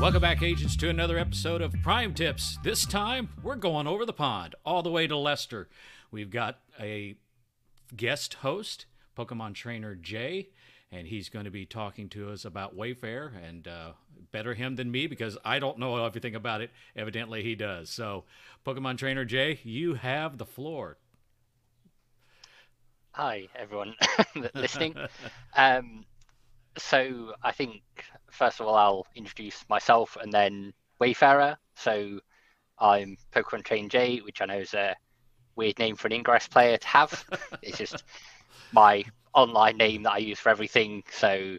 Welcome back, agents, to another episode of Prime Tips. This time, we're going over the pond, all the way to Leicester. We've got a guest host, Pokemon trainer Jay, and he's going to be talking to us about Wayfarer and uh, better him than me because I don't know everything about it. Evidently, he does. So, Pokemon trainer Jay, you have the floor. Hi, everyone listening. um, so I think first of all I'll introduce myself and then Wayfarer. So I'm Pokemon Train J, which I know is a weird name for an Ingress player to have. it's just my online name that I use for everything. So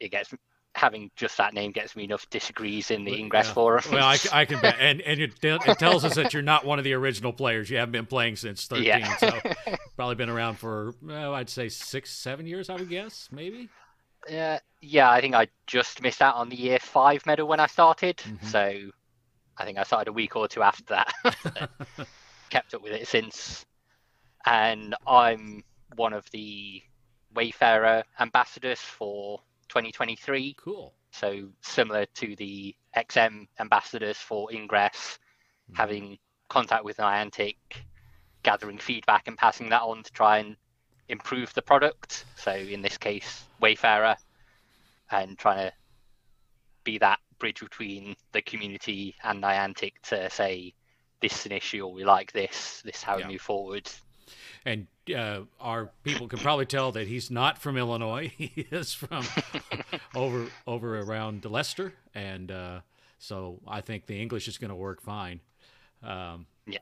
it gets having just that name gets me enough disagrees in the Ingress yeah. forum. Well, I, I, can bet, and and it, it, tells us that you're not one of the original players. You haven't been playing since 13, yeah. so probably been around for well, I'd say six, seven years. I would guess, maybe. Uh, yeah, I think I just missed out on the year five medal when I started. Mm-hmm. So I think I started a week or two after that. Kept up with it since. And I'm one of the Wayfarer ambassadors for 2023. Cool. So similar to the XM ambassadors for Ingress, mm-hmm. having contact with Niantic, gathering feedback and passing that on to try and improve the product. So in this case, Wayfarer, and trying to be that bridge between the community and Niantic to say this is an issue or we like this, this is how yeah. we move forward. And uh, our people can probably tell that he's not from Illinois. He is from over over around Leicester, and uh, so I think the English is going to work fine. Um, yeah.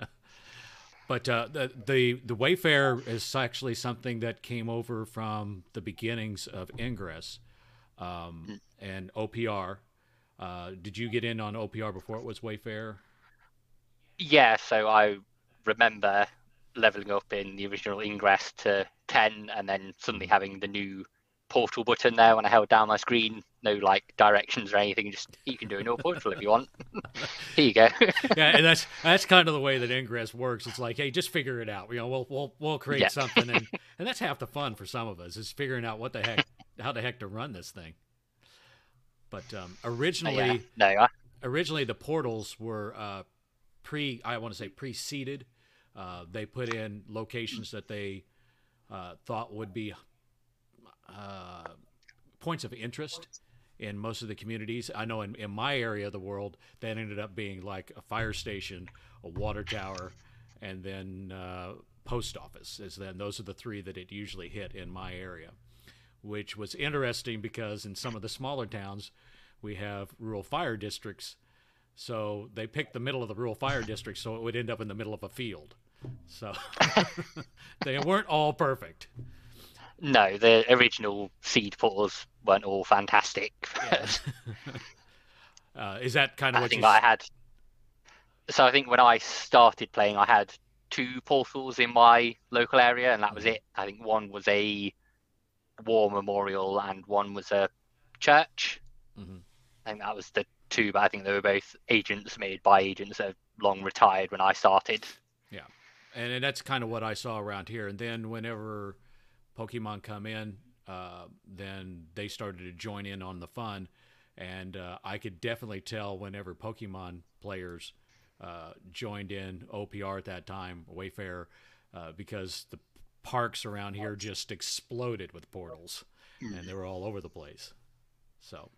But uh, the, the the Wayfarer is actually something that came over from the beginnings of Ingress um, mm. and OPR. Uh, did you get in on OPR before it was Wayfarer? Yeah, so I remember leveling up in the original Ingress to 10 and then suddenly having the new portal button there when I held down my screen. No like directions or anything. Just you can do a no portal if you want. Here you go. yeah, and that's that's kind of the way that Ingress works. It's like, hey, just figure it out. You know, we'll we'll we'll create yeah. something, and and that's half the fun for some of us is figuring out what the heck, how the heck to run this thing. But um, originally, yeah. no, I... originally the portals were uh, pre. I want to say preceded. Uh, they put in locations that they uh, thought would be uh, points of interest in most of the communities. I know in, in my area of the world, that ended up being like a fire station, a water tower, and then uh, post office. Is then those are the three that it usually hit in my area, which was interesting because in some of the smaller towns, we have rural fire districts. So they picked the middle of the rural fire district, so it would end up in the middle of a field. So they weren't all perfect. No, the original seed portals weren't all fantastic. Yeah. uh, is that kind of I what think you... I had? So I think when I started playing, I had two portals in my local area, and that was mm-hmm. it. I think one was a war memorial, and one was a church. Mm-hmm. I think that was the two, but I think they were both agents made by agents that have long retired when I started. Yeah, and, and that's kind of what I saw around here. And then whenever Pokemon come in, uh, then they started to join in on the fun. And uh, I could definitely tell whenever Pokemon players uh, joined in OPR at that time, Wayfarer, uh, because the parks around here just exploded with portals, and they were all over the place. So,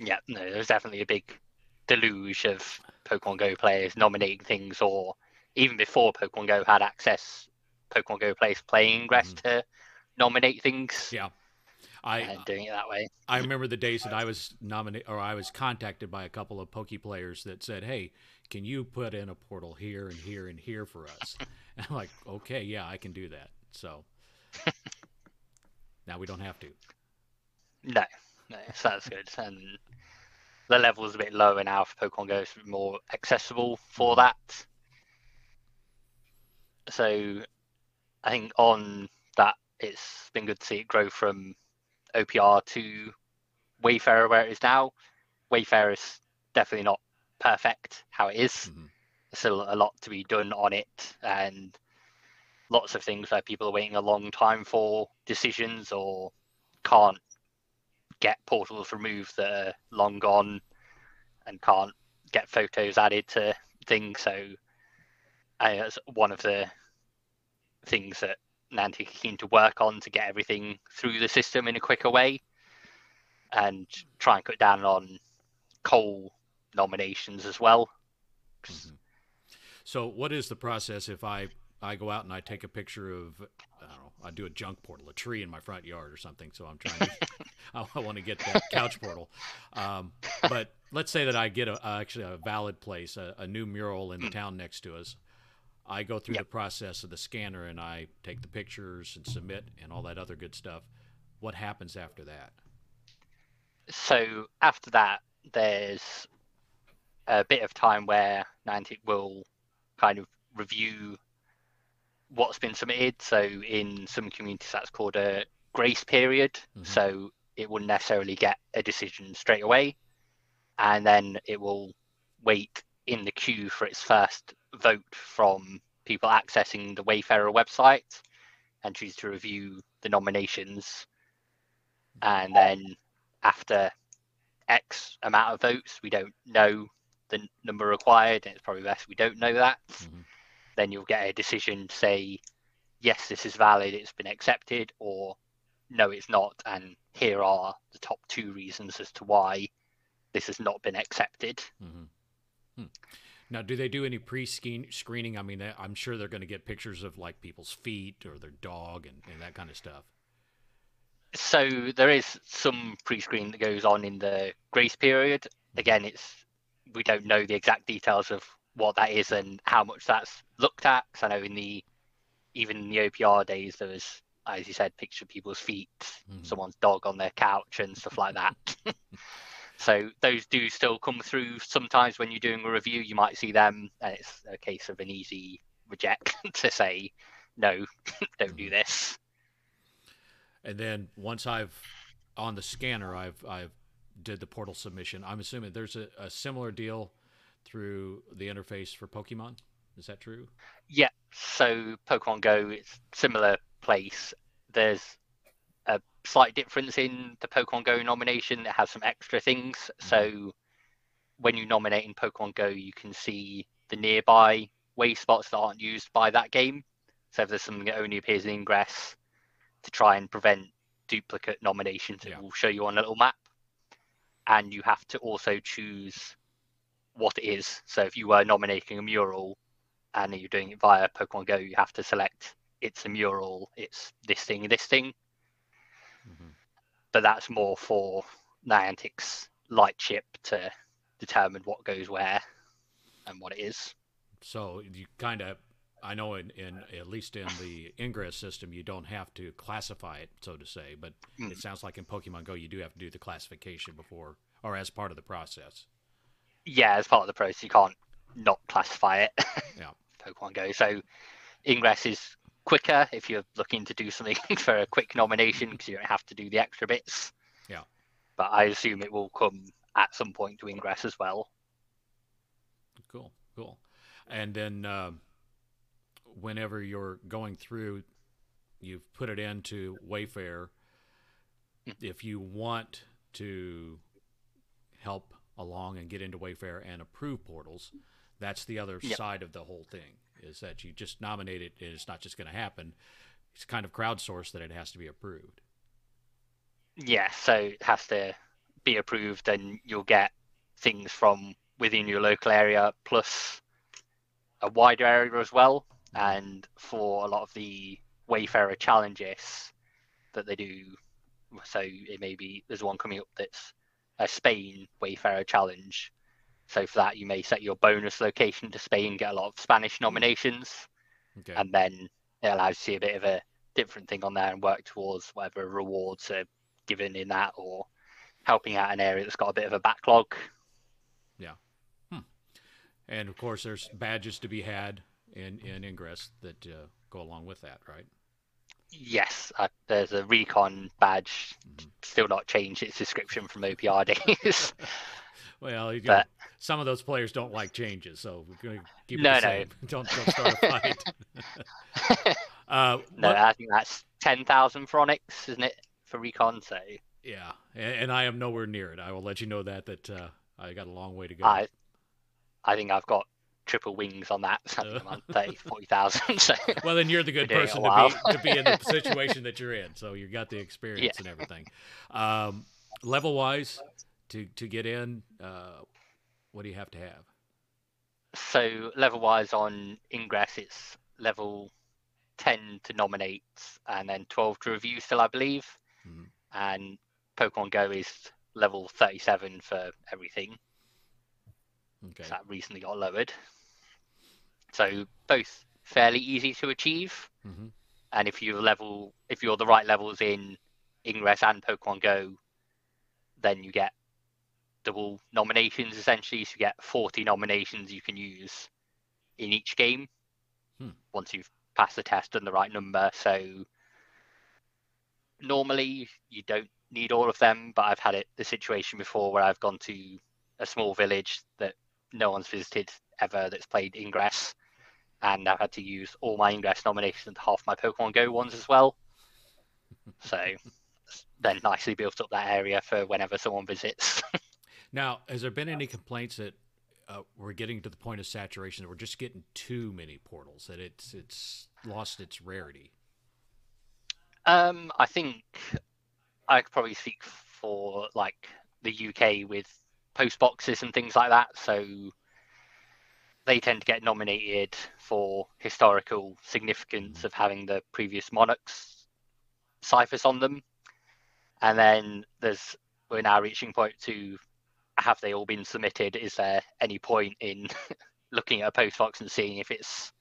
yeah, no, there was definitely a big deluge of Pokemon Go players nominating things, or even before Pokemon Go had access, Pokemon Go players playing Ingress mm-hmm. to nominate things. Yeah. I and doing it that way. I remember the days that I was nominated or I was contacted by a couple of Poke players that said, "Hey, can you put in a portal here and here and here for us?" and I'm like, "Okay, yeah, I can do that." So now we don't have to. No, so that's good. And the level is a bit lower now for Pokemon Go. It's more accessible for mm-hmm. that. So I think on that it's been good to see it grow from OPR to Wayfarer where it is now. Wayfarer is definitely not perfect how it is. Mm-hmm. There's still a lot to be done on it, and lots of things where people are waiting a long time for decisions or can't get portals removed that are long gone and can't get photos added to things. So one of the things that Niantic are keen to work on to get everything through the system in a quicker way and try and cut down on coal nominations as well. Mm-hmm. So, what is the process if I I go out and I take a picture of I don't know I do a junk portal, a tree in my front yard or something. So I'm trying to I, I want to get that couch portal. Um, but let's say that I get a, actually a valid place, a, a new mural in the town next to us. I go through yep. the process of the scanner and I take the pictures and submit and all that other good stuff. What happens after that? So after that, there's a bit of time where Niantic will kind of review what's been submitted. So in some communities, that's called a grace period. Mm-hmm. So it wouldn't necessarily get a decision straight away, and then it will wait in the queue for its first vote from people accessing the Wayfarer website and choose to review the nominations. And then after X amount of votes, we don't know the number required, and it's probably best we don't know that. Mm-hmm. Then you'll get a decision to say, yes, this is valid, it's been accepted, or no, it's not, and here are the top two reasons as to why this has not been accepted. Mm-hmm. Hmm. Now, do they do any pre-screening? I mean, I'm sure they're going to get pictures of like people's feet or their dog and, and that kind of stuff. So there is some pre-screen that goes on in the grace period. Mm-hmm. Again, it's we don't know the exact details of what that is and how much that's looked at. Because I know in the even in the OPR days there was, as you said, pictures of people's feet, mm-hmm. someone's dog on their couch and stuff like that. So those do still come through sometimes when you're doing a review. You might see them, and it's a case of an easy reject to say, no, don't do mm-hmm. this. And then once I've on the scanner, I've I've did the portal submission. I'm assuming there's a, a similar deal through the interface for Pokemon. Is that true? Yeah. So Pokemon Go, it's similar place. There's a slight difference in the Pokemon Go nomination. It has some extra things. Mm-hmm. So when you nominate in Pokemon Go, you can see the nearby way spots that aren't used by that game. So if there's something that only appears in Ingress, to try and prevent duplicate nominations, yeah. it will show you on a little map. And you have to also choose what it is. So if you were nominating a mural and you're doing it via Pokemon Go, you have to select it's a mural, it's this thing, this thing. Mm-hmm. But that's more for Niantic's Lightship to determine what goes where and what it is. So you kind of, I know in, in at least in the Ingress system, you don't have to classify it, so to say. But mm. it sounds like in Pokemon Go, you do have to do the classification before or as part of the process. Yeah, as part of the process, you can't not classify it. yeah. Pokemon Go. So Ingress is quicker if you're looking to do something for a quick nomination because you don't have to do the extra bits. Yeah. But I assume it will come at some point to Ingress as well. Cool, cool. And then uh, whenever you're going through, you've put it into Wayfarer. Hmm. If you want to help along and get into Wayfarer and approve portals, that's the other yep. side of the whole thing is that you just nominate it and it's not just going to happen. It's kind of crowdsourced that it has to be approved. Yeah, so it has to be approved and you'll get things from within your local area plus a wider area as well. Mm-hmm. And for a lot of the Wayfarer challenges that they do, so it may be there's one coming up that's a Spain Wayfarer challenge so for that, you may set your bonus location to Spain, get a lot of Spanish nominations, okay. and then it allows you to see a bit of a different thing on there and work towards whatever rewards are given in that, or helping out an area that's got a bit of a backlog. Yeah. Hmm. And of course, there's badges to be had in in Ingress that uh, go along with that, right? Yes, uh, there's a recon badge, mm-hmm. still not changed its description from OPR days. Well, you but, some of those players don't like changes, so we're going to keep it no, same. No. don't don't start a fight. Uh, No, what- I think that's ten thousand for Onyx, isn't it? For recon, so yeah, and, and I am nowhere near it. I will let you know that that uh, I got a long way to go. I, I think I've got triple wings on that. So I think I'm 30, 40,000. So Well, then you're the good person to be to be in the situation that you're in. So you've got the experience and everything. Um, level wise, to to get in, uh, what do you have to have? so level wise on Ingress, it's level ten to nominate, and then twelve to review. Still, I believe, Mhm. and Pokemon Go is level thirty-seven for everything. Okay. So that recently got lowered. So both fairly easy to achieve. hmm and if you level if you're the right levels in Ingress and Pokemon Go, then you get double nominations essentially. So you get 40 nominations you can use in each game Hmm. once you've passed the test and the right number. So normally you don't need all of them, but I've had it the situation before where I've gone to a small village that no one's visited ever that's played Ingress and I've had to use all my Ingress nominations and half my Pokemon Go ones as well. So then nicely built up that area for whenever someone visits. Now, has there been any complaints that uh, we're getting to the point of saturation that we're just getting too many portals that it's it's lost its rarity? um, I think I could probably speak for like the UK with post boxes and things like that. So they tend to get nominated for historical significance mm. of having the previous monarchs ciphers on them. And then there's we're now reaching point to have they all been submitted? Is there any point in looking at a post box and seeing if it's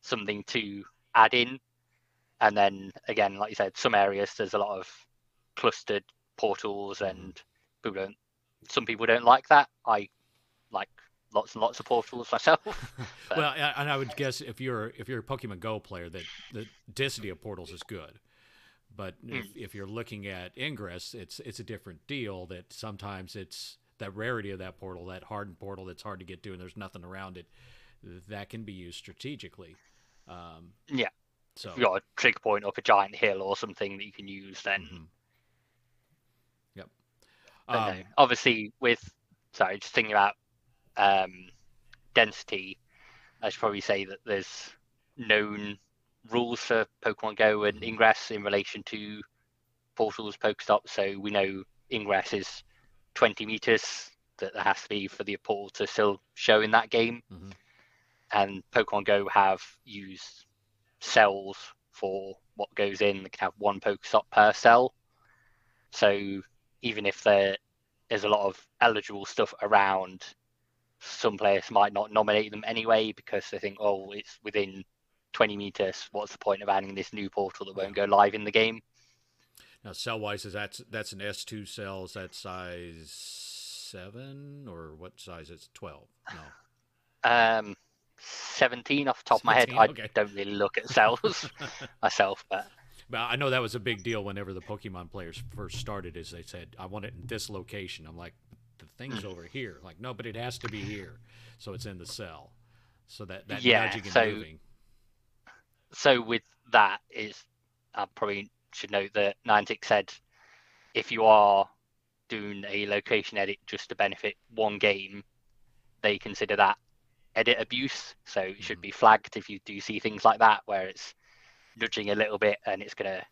something to add in? And then again, like you said, some areas there's a lot of clustered portals mm. and people don't some people don't like that. I like lots and lots of portals myself. But- well, and I would guess if you're if you're a Pokemon Go player, that the density of portals is good. But if, if you're looking at Ingress, it's it's a different deal. That sometimes it's that rarity of that portal, that hardened portal that's hard to get to, and there's nothing around it. That can be used strategically. Um, Yeah. So If you've got a trig point up a giant hill or something that you can use, then mhm. Yep. Um, no, obviously with sorry, just thinking about um, density, I should probably say that there's known rules for Pokemon Go and Mhm. Ingress in relation to portals, Pokestops. So we know Ingress is 20 meters that there has to be for the portal to still show in that game, Mhm. and Pokemon Go have used cells for what goes in. They can have one Pokestop per cell. So even if there is a lot of eligible stuff around, some players might not nominate them anyway because they think, oh, it's within 20 meters. What's the point of adding this new portal that won't go live in the game? Now, cell wise, is that that's an S two cell? Is that size seven or what size? It's twelve. No. Um, 17 off the top of my head. 17, I okay. don't really look at cells myself, but Well, I know that was a big deal whenever the Pokemon players first started. as they said, "I want it in this location." I'm like, "The thing's over here." Like, no, but it has to be here, so it's in the cell. So that that Yeah, nudging so- moving. so with that is I probably should note that Niantic said if you are doing a location edit just to benefit one game, they consider that edit abuse. So it should Mhm. be flagged if you do see things like that where it's nudging a little bit and it's gonna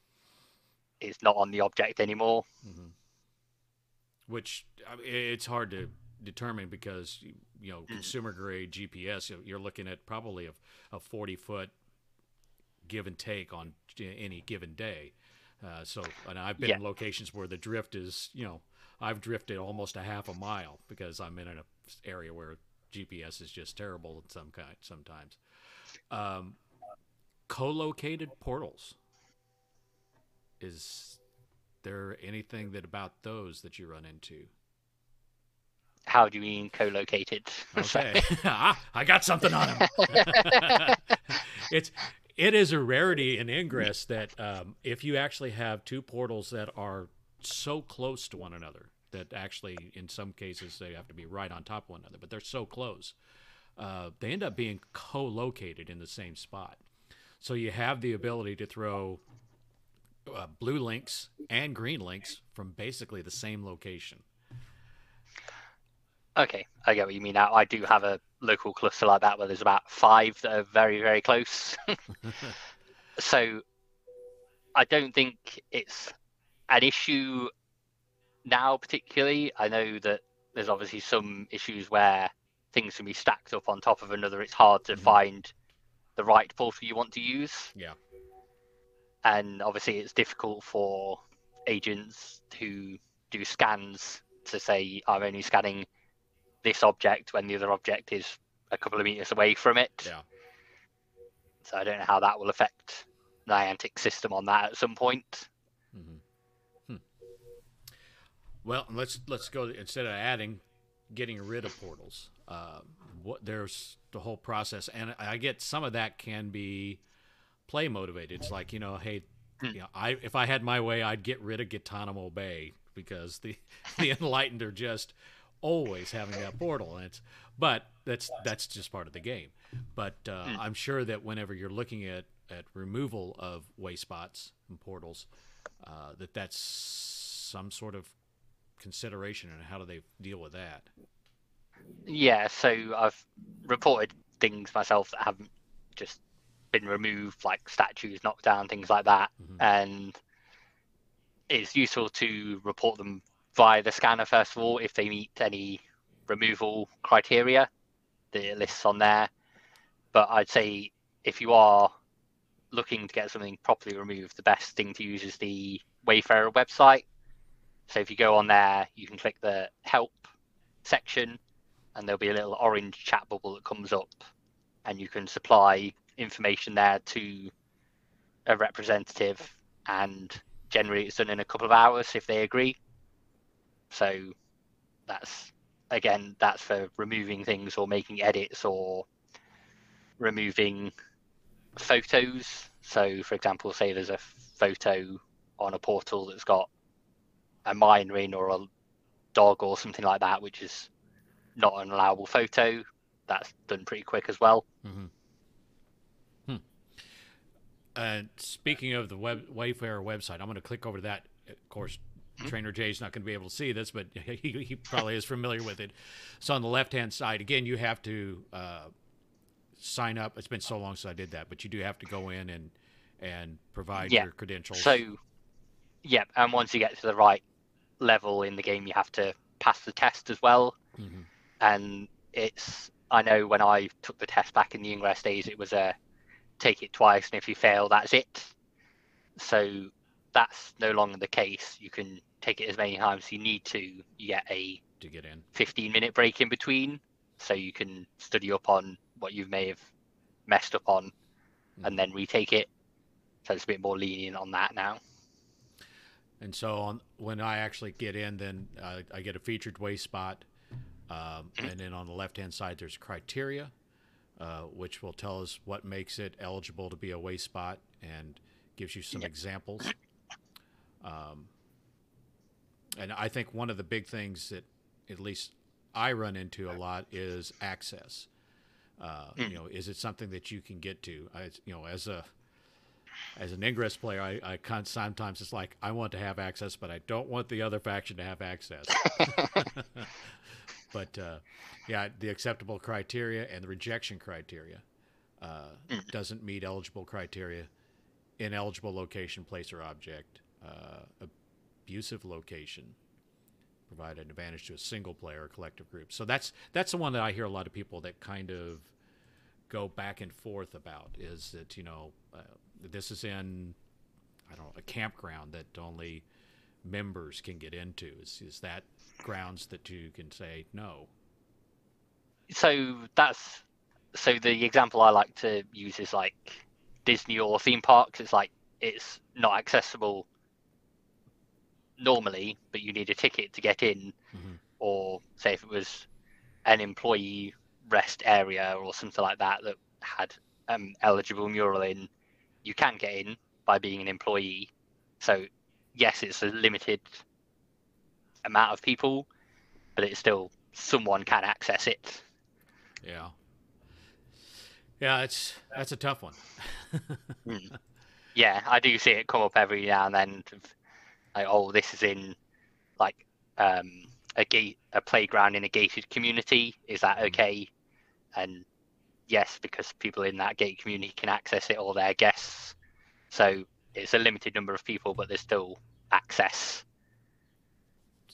it's not on the object anymore. hmm Which I mean, it's hard to determine because you know Mm. consumer grade GPS. you- You're looking at probably a, a 40 foot give and take on any given day. Uh, so, and I've been Yeah. in locations where the drift is, you know, I've drifted almost a half a mile because I'm in an area where GPS is just terrible at some kind sometimes. Um, co-located portals. Is there anything that about those that you run into? How do you mean co-located? Okay, ah, I got something on him. it's it is a rarity in Ingress that um, if you actually have two portals that are so close to one another that actually in some cases they have to be right on top of one another, but they're so close, uh, they end up being co-located in the same spot. So you have the ability to throw uh, blue links and green links from basically the same location. Okay, I get what you mean now. I do have a local cluster like that where there's about five that are very, very close. so I don't think it's an issue now, particularly. I know that there's obviously some issues where things can be stacked up on top of another. It's hard to mm-hmm. find the right portal you want to use. Yeah. And obviously, it's difficult for agents who do scans to say, I'm only scanning this object when the other object is a couple of meters away from it. Yeah. So I don't know how that will affect the Niantic system on that at some point. Mm-hmm. Hmm. Well, let's let's go instead of adding, getting rid of portals. Uh, what there's the whole process, and I get some of that can be play motivated. It's like you know, hey, hmm. you know, I if I had my way, I'd get rid of Guantanamo Bay because the the enlightened are just always having that portal, and it's but that's that's just part of the game. But uh, hmm. I'm sure that whenever you're looking at at removal of way spots and portals, uh, that that's some sort of consideration, and how do they deal with that? Yeah, so I've reported things myself that haven't just been removed, like statues knocked down, things like that, mm-hmm. and it's useful to report them via the scanner first of all if they meet any removal criteria. The lists on there, but I'd say if you are looking to get something properly removed, the best thing to use is the Wayfarer website. So if you go on there, you can click the help section, and there'll be a little orange chat bubble that comes up, and you can supply information there to a representative, and generally it's done in a couple of hours if they agree. So that's again that's for removing things or making edits or removing photos. So, for example, say there's a photo on a portal that's got a mine ring or a dog or something like that, which is not an allowable photo. That's done pretty quick as well. Mm-hmm. Hmm. And speaking of the web, Wayfarer website, I'm going to click over to that. Of course, mm-hmm. Trainer Jay's not going to be able to see this, but he, he probably is familiar with it. So on the left hand side, again, you have to uh, sign up. It's been so long since I did that, but you do have to go in and and provide yeah. your credentials. So, yeah, and once you get to the right level in the game, you have to pass the test as well. Mm-hmm. And it's I know when I took the test back in the Ingress days, it was a take it twice, and if you fail, that's it. So that's no longer the case. You can take it as many times as you need to. You get a to get in 15 minute break in between, so you can study up on what you may have messed up on, mm. and then retake it. So it's a bit more lenient on that now. And so on when I actually get in, then uh, I get a featured way spot, um, and then on the left hand side there's criteria, uh, which will tell us what makes it eligible to be a way spot and gives you some yep. examples. Um, and I think one of the big things that at least I run into a lot is access. Uh, mm. You know, is it something that you can get to? I, you know, as a as an ingress player, I, I can, sometimes it's like I want to have access, but I don't want the other faction to have access. but uh, yeah, the acceptable criteria and the rejection criteria uh, mm. doesn't meet eligible criteria. Ineligible location, place, or object. Uh, abusive location provide an advantage to a single player or collective group. So that's that's the one that I hear a lot of people that kind of go back and forth about is that you know uh, this is in I don't know a campground that only members can get into. Is is that grounds that you can say no? So that's so the example I like to use is like Disney or theme parks. It's like it's not accessible normally, but you need a ticket to get in, mm-hmm. or say if it was an employee rest area or something like that that had um, eligible mural in, you can get in by being an employee. So yes, it's a limited amount of people, but it's still someone can access it. Yeah. Yeah, it's that's a tough one. Mm. Yeah, I do see it come up every now and then. Like, oh, this is in like um, a gate, a playground in a gated community. Is that Mm. okay? And yes, because people in that gated community can access it, or their guests. So it's a limited number of people, but there's still access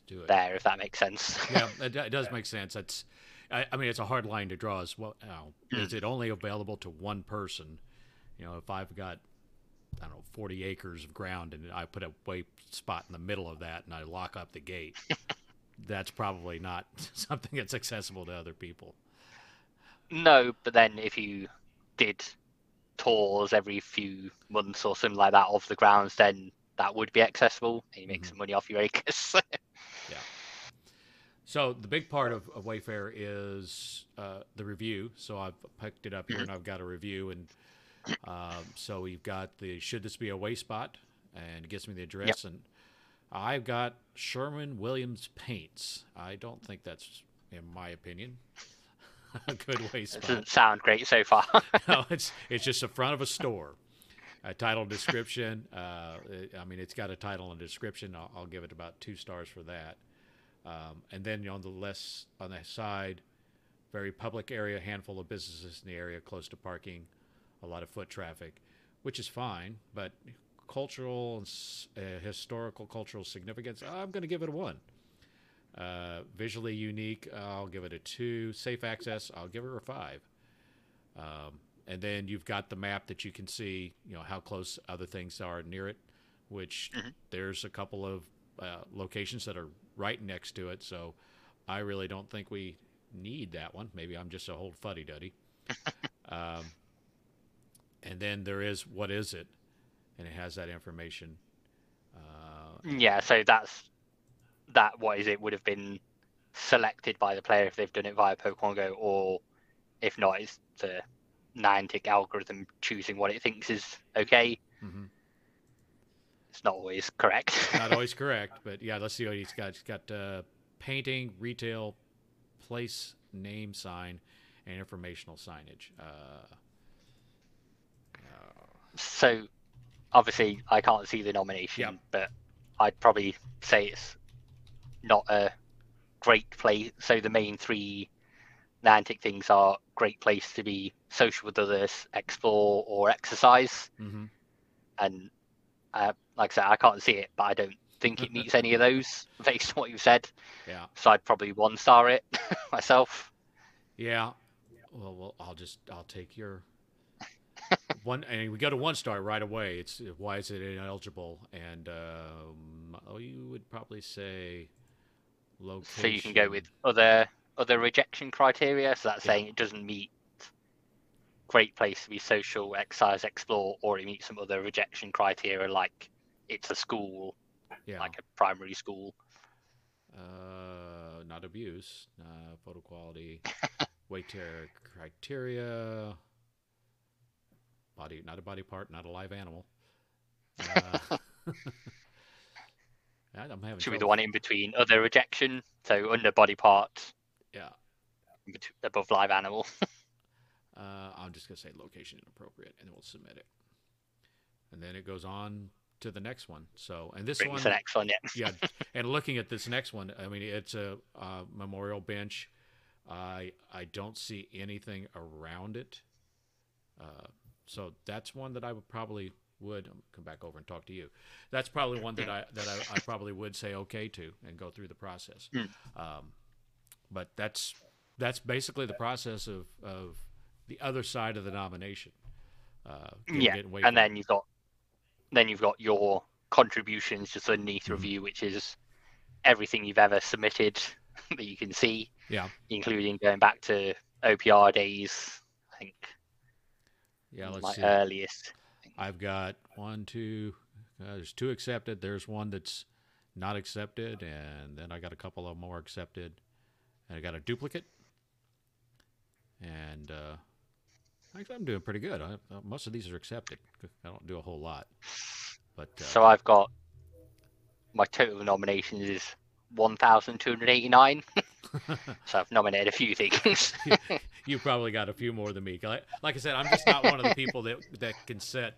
do it. there, if that makes sense. yeah, it, it does make sense. It's, I, I mean, it's a hard line to draw as well. Now, hmm. is it only available to one person? You know, if I've got, I don't know, forty acres of ground and I put a way spot in the middle of that and I lock up the gate, that's probably not something that's accessible to other people. No, but then if you did tours every few months or something like that of the grounds, then that would be accessible and you make Mhm. some money off your acres. Yeah. So the big part of, of Wayfarer is uh, the review. So I've picked it up here and I've got a review, and um, so we've got the should this be a way spot, and it gives me the address, and I've got Sherman Williams Paints. I don't think that's, in my opinion, a good way it spot. doesn't sound great so far. no, it's it's just the front of a store. A title description. Uh, I mean, it's got a title and description. I'll, I'll give it about two stars for that. Um, and then on the less on the side, very public area, handful of businesses in the area, close to parking, a lot of foot traffic, which is fine. But cultural and uh, historical cultural significance, I'm going to give it a one. Uh, visually unique, I'll give it a two. Safe access, I'll give it a five. Um, and then you've got the map that you can see, you know, how close other things are near it, which Mhm. there's a couple of uh, locations that are right next to it. So I really don't think we need that one. Maybe I'm just a whole fuddy duddy. um, and then there is what is it, and it has that information. Uh, yeah, so that's that. What is it? Would have been selected by the player if they've done it via Pokemon Go, or if not, it's the Niantic algorithm choosing what it thinks is okay. mhm. It's not always correct. Not always correct, but yeah, let's see what he's got. He's got uh, painting, retail, place, name, sign, and informational signage. Uh, uh, so obviously I can't see the nomination, Yeah. but I'd probably say it's not a great place. So the main three Niantic things are great place to be social with others, explore or exercise. mhm. And uh, like I said, I can't see it, but I don't think it meets any of those based on what you've said. Yeah, So I'd probably one star it myself. yeah. Well, well, I'll just I'll take your one, and we go to one star right away. It's why is it ineligible? And um, oh, you would probably say location. So you can go with other other rejection criteria. So that's Yeah. saying it doesn't meet great place to be social, exercise, explore, or it meets some other rejection criteria like it's a school, yeah. like a primary school. Uh, not abuse, uh, photo quality, weight tear criteria, body, not a body part, not a live animal. Uh, I'm having Should be the one in between other rejection. So under body part, Yeah, above live animal. uh, I'm just gonna say location inappropriate, and then we'll submit it. And then it goes on to the next one. So, and this Brings one, the next one, yeah. yeah, and looking at this next one, I mean, it's a uh, memorial bench. I I don't see anything around it, uh, so that's one that I would probably would come back over and talk to you. That's probably one that I that I, I probably would say okay to and go through the process. Mm. Um, but that's that's basically the process of of the other side of the nomination. Uh, Yeah, and then you've got then you've got your contributions just underneath Mhm. review, which is everything you've ever submitted that you can see, yeah, including going back to OPR days. I think yeah. Let's my see. earliest. I've got one, two. Uh, there's two accepted. There's one that's not accepted, and then I got a couple of more accepted, and I got a duplicate. And uh, actually, I'm doing pretty good. I, uh, most of these are accepted. I don't do a whole lot, but uh, So I've got my total nominations is 1,289. so I've nominated a few things. you probably got a few more than me. Like, like I said, I'm just not one of the people that that can sit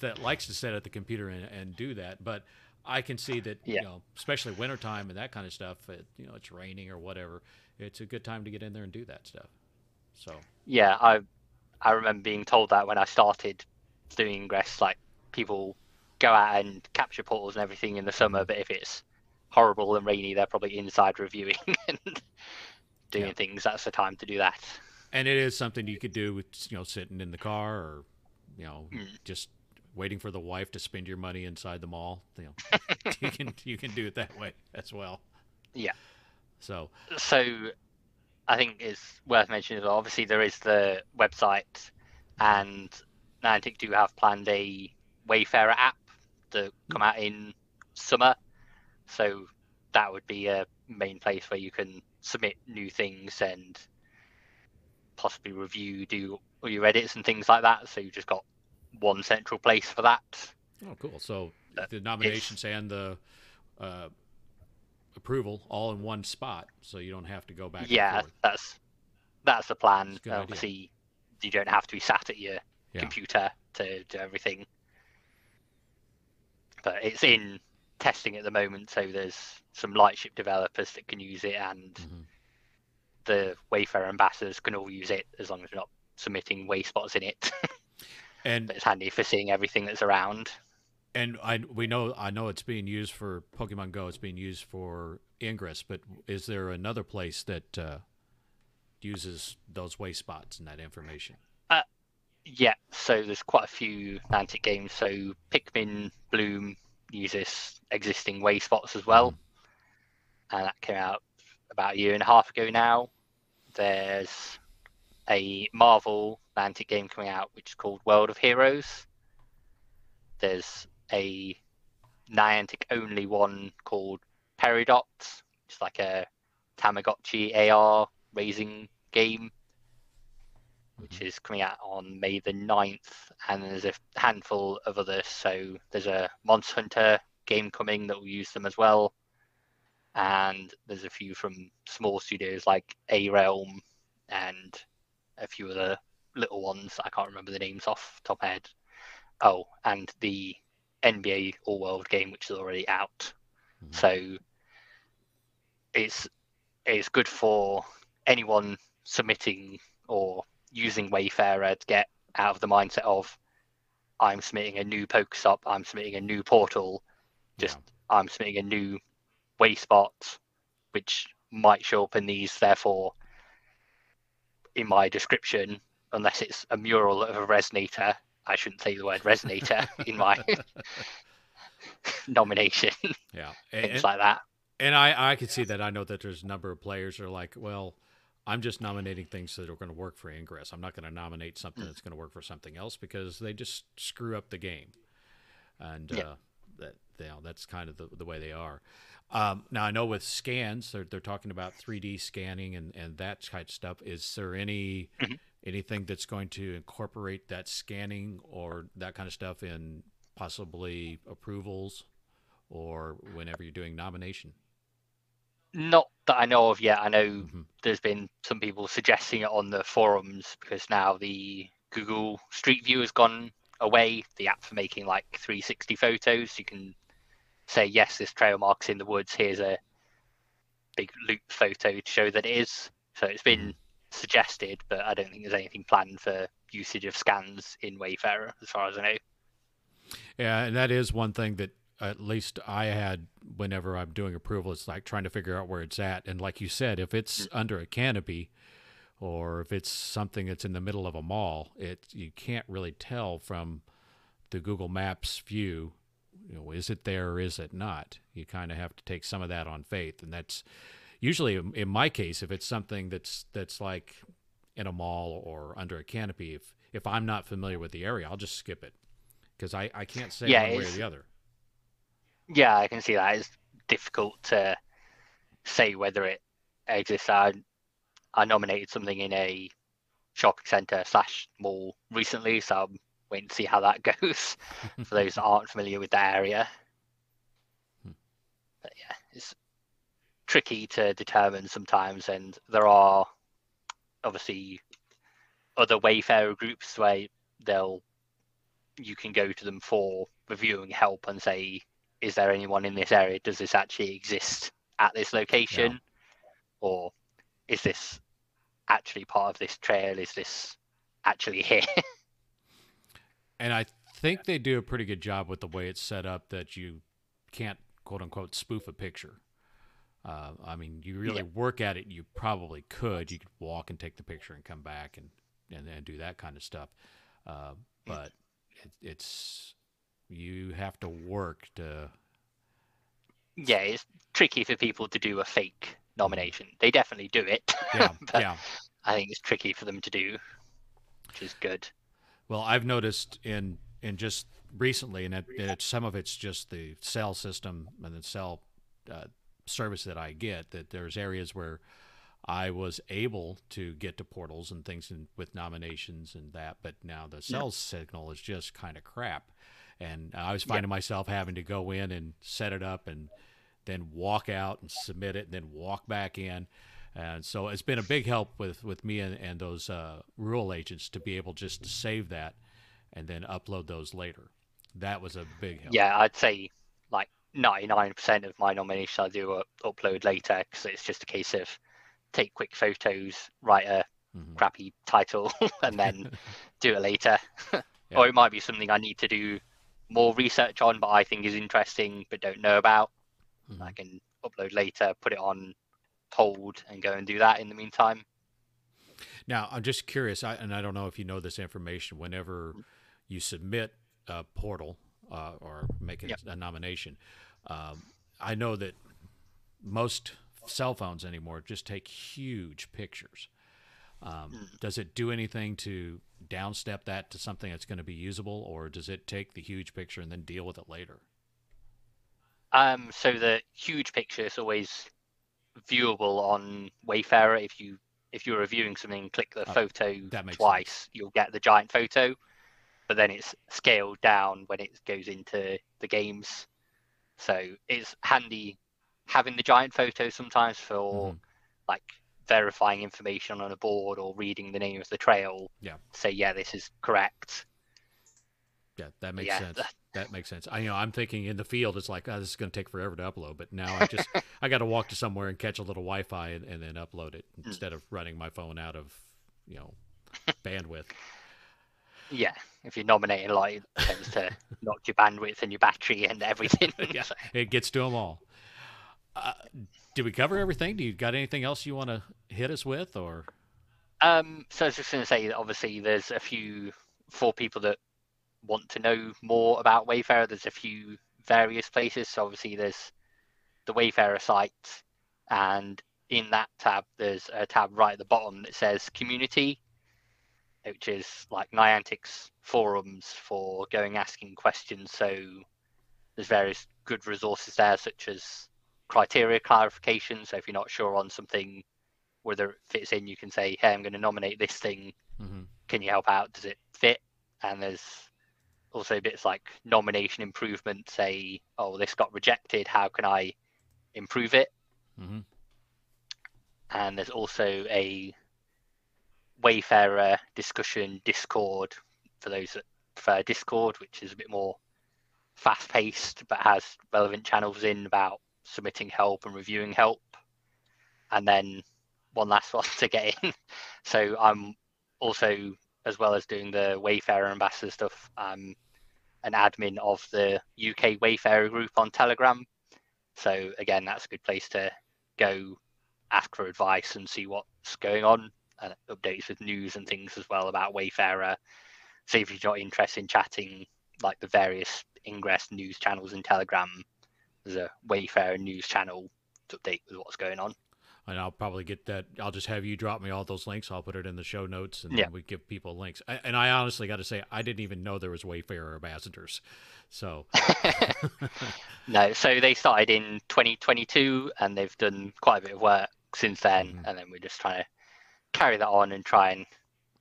that likes to sit at the computer and, and do that. But I can see that Yeah. you know, especially wintertime and that kind of stuff. It, you know, it's raining or whatever. It's a good time to get in there and do that stuff. So yeah, I I remember being told that when I started doing Ingress, like people go out and capture portals and everything in the summer, but if it's horrible and rainy, they're probably inside reviewing and doing Yeah. things. That's the time to do that. and it is something you could do with you know sitting in the car or you know Mm. just waiting for the wife to spend your money inside the mall. You know, you can you can do it that way as well. Yeah. So So I think it's worth mentioning as well. Obviously, there is the website, and Niantic do have planned a Wayfarer app to come out in summer. So that would be a main place where you can submit new things and possibly review, do all your edits and things like that. So you've just got one central place for that. oh cool. So Uh, the nominations and the uh, approval all in one spot, so you don't have to go back. yeah, that's that's the plan. A good idea. Obviously, you don't have to be sat at your Yeah. computer to do everything. But it's in testing at the moment, so there's some Lightship developers that can use it, and Mhm. the Wayfarer ambassadors can all use it as long as you're not submitting way spots in it. And but it's handy for seeing everything that's around. and I we know I know it's being used for Pokemon Go. It's being used for Ingress, but is there another place that uh, uses those way spots and that information? Yeah, so there's quite a few Niantic games. So Pikmin Bloom uses existing way spots as well, and that came out about a year and a half ago now. There's a Marvel Niantic game coming out which is called World of Heroes. There's a Niantic only one called Peridot, which is like a Tamagotchi AR raising game which is coming out on May the 9th, and there's a handful of others. So there's a Monster Hunter game coming that will use them as well, and there's a few from small studios like A Realm and a few other little ones. I can't remember the names off top head. Oh, and the NBA All World game, which is already out. Mhm. So it's it's good for anyone submitting or using Wayfarer to get out of the mindset of I'm submitting a new Pokestop, I'm submitting a new portal, just I'm submitting a new way spot, which might show up in these. Therefore, in my description, unless it's a mural of a resonator, I shouldn't say the word resonator in my nomination, yeah, things and, like that. and I I could see that. I know that there's a number of players are like, well, I'm just nominating things that are going to work for Ingress. I'm not going to nominate something Mm. that's going to work for something else because they just screw up the game, and Yeah. uh, that you know that's kind of the, the way they are. Um, now I know with scans, they're they're talking about 3D scanning and and that type of stuff. Is there any Mhm. Anything that's going to incorporate that scanning or that kind of stuff in possibly approvals or whenever you're doing nomination? Not that I know of yet. I know Mhm. there's been some people suggesting it on the forums because now the Google Street View has gone away. The app for making like 360 photos. You can say, yes, this trail mark's in the woods. Here's a big loop photo to show that it is. So it's been suggested, but I don't think there's anything planned for usage of scans in Wayfarer, as far as I know. Yeah, and that is one thing that at least I had whenever I'm doing approval. It's like trying to figure out where it's at. And like you said, if it's mm. under a canopy or if it's something that's in the middle of a mall, it you can't really tell from the Google Maps view. You know, is it there or is it not? You kind of have to take some of that on faith, and that's usually in my case if it's something that's that's like in a mall or under a canopy. If if I'm not familiar with the area, I'll just skip it because I, I can't say Yeah, one way or the other. Yeah, I can see that. It's difficult to say whether it exists. I, I nominated something in a shopping centre slash mall recently, so I'm waiting to see how that goes for those that aren't familiar with the area. Hmm. But yeah, it's tricky to determine sometimes, and there are obviously other Wayfarer groups where they'll you can go to them for reviewing help and say, is there anyone in this area? Does this actually exist at this location? Yeah. Or is this actually part of this trail? Is this actually here? and I think they do a pretty good job with the way it's set up that you can't quote unquote spoof a picture. Uh, I mean, you really yeah. work at it, you probably could. You could walk and take the picture and come back and and then do that kind of stuff. Uh, but it, it's you have to work to. Yeah, it's tricky for people to do a fake nomination. They definitely do it. Yeah, yeah. I think it's tricky for them to do, which is good. Well, I've noticed in in just recently, and it, it, some of it's just the cell system and the cell uh, service that I get. That there's areas where I was able to get to portals and things and with nominations and that, but now the cell yeah. signal is just kind of crap. And I was finding yeah. myself having to go in and set it up and then walk out and submit it and then walk back in. And so it's been a big help with, with me and, and those uh, rural agents to be able just to save that and then upload those later. That was a big help. Yeah, I'd say 99% of my nominations I do upload later because it's just a case of take quick photos, write a mm-hmm. crappy title, and then do it later. yeah. Or it might be something I need to do more research on, but I think is interesting but don't know about. Mm-hmm. I can upload later, put it on hold, and go and do that in the meantime. Now, I'm just curious, I, and I don't know if you know this information. Whenever you submit a portal uh, or make a, yep. a nomination, um, I know that most cell phones anymore just take huge pictures. Um, mm. Does it do anything to downstep that to something that's going to be usable, or does it take the huge picture and then deal with it later? Um, so the huge picture is always viewable on Wayfarer. If you if you're reviewing something, click the oh, photo twice, sense. you'll get the giant photo. But then it's scaled down when it goes into the games. So it's handy having the giant photo sometimes for mm-hmm. like verifying information on a board or reading the name of the trail. Yeah. Say, yeah, this is correct. Yeah, that makes yeah. sense. That makes sense. I you know I'm thinking in the field it's like oh, this is going to take forever to upload, but now I just I got to walk to somewhere and catch a little Wi-Fi and, and then upload it mm. instead of running my phone out of you know bandwidth. Yeah, if you're nominating a lot, it tends to knock your bandwidth and your battery and everything. yeah, it gets to them all. Uh, did we cover everything? Do you got anything else you want to hit us with, or? Um, so I was just going to say that obviously there's a few for people that want to know more about Wayfarer. There's a few various places. So obviously there's the Wayfarer site, and in that tab there's a tab right at the bottom that says Community, which is like Niantic's forums for going asking questions. So there's various good resources there, such as criteria clarification. So if you're not sure on something, whether it fits in, you can say, "Hey, I'm going to nominate this thing. Mm-hmm. Can you help out? Does it fit?" And there's also bits like nomination improvement. Say, "Oh, this got rejected. How can I improve it?" Mm-hmm. And there's also a Wayfarer uh, discussion Discord for those that prefer Discord, which is a bit more fast paced but has relevant channels in about submitting help and reviewing help, and then one last one to get in. So I'm also, as well as doing the Wayfarer ambassador stuff, I'm an admin of the UK Wayfarer group on Telegram. So again, that's a good place to go ask for advice and see what's going on and updates with news and things as well about Wayfarer. See if you're not interested in chatting like the various ingress news channels in Telegram there's a Wayfarer news channel to update with what's going on. And I'll probably get that. I'll just have you drop me all those links. I'll put it in the show notes, and yeah. we give people links. And I honestly got to say, I didn't even know there was Wayfarer ambassadors. So no, so they started in 2022, and they've done quite a bit of work since then. Mm-hmm. And then we're just trying to carry that on and try and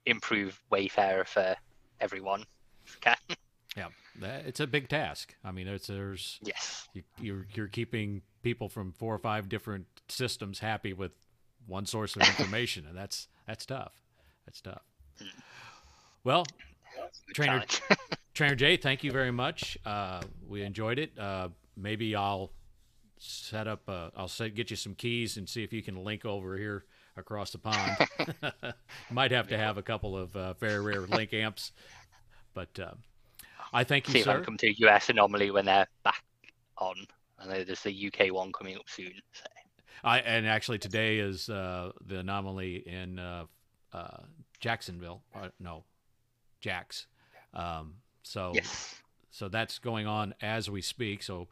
improve Wayfarer for everyone. Yeah. that, it's a big task. I mean, it's there's Yes. you, you're you're keeping people from four or five different systems happy with one source of information, and that's that's tough. That's tough. Well, Good Trainer- Trainer J, thank you very much. Uh, we enjoyed it. Uh, maybe I'll set up. Uh, I'll set, get you some keys and see if you can link over here across the pond. Might have to have a couple of uh, very rare link amps, but uh, I thank See you, if I sir. come to US Anomaly when they're back on. I know there's the UK one coming up soon. So. I and actually today is uh, the anomaly in uh, uh, Jacksonville. Uh, no, Jax. Um, so Yes. so that's going on as we speak. So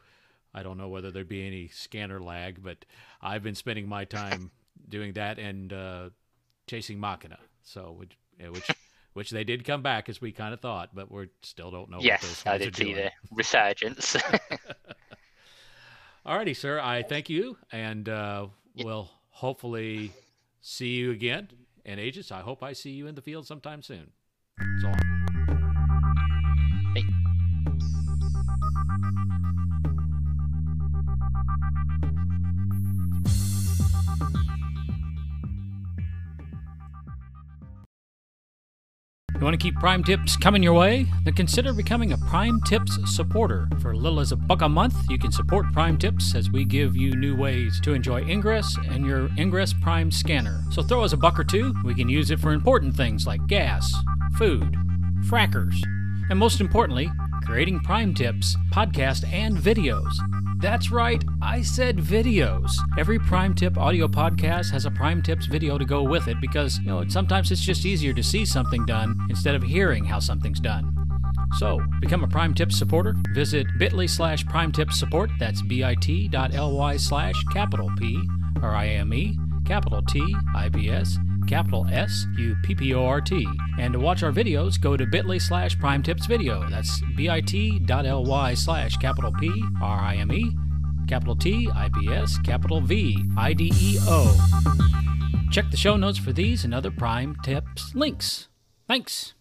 I don't know whether there'd be any scanner lag, but I've been spending my time doing that and uh, chasing Machina. So which which which they did come back as we kind of thought, but we still don't know what those yes, guys I are did see doing. the resurgence. Alrighty, sir. I thank you, and uh, Yeah. we'll hopefully see you again in Aegis. I hope I see you in the field sometime soon. So long. You want to keep Prime Tips coming your way? Then consider becoming a Prime Tips supporter. For little as a buck a month, you can support Prime Tips as we give you new ways to enjoy Ingress and your Ingress Prime scanner. So throw us a buck or two. We can use it for important things like gas, food, frackers, and most importantly, creating Prime Tips, podcast, and videos. That's right, I said videos. Every Prime Tip audio podcast has a Prime Tips video to go with it because, you know, sometimes it's just easier to see something done instead of hearing how something's done. So, become a Prime Tips supporter. Visit bit.ly slash Prime Tips support. That's bit.ly slash capital P R I M E, capital T I P S, capital S U P P O R T. And to watch our videos, go to bit.ly slash Prime Tips video. That's bit.ly slash capital P R I M E, capital T I P S, capital V I D E O. Check the show notes for these and other Prime Tips links. Thanks.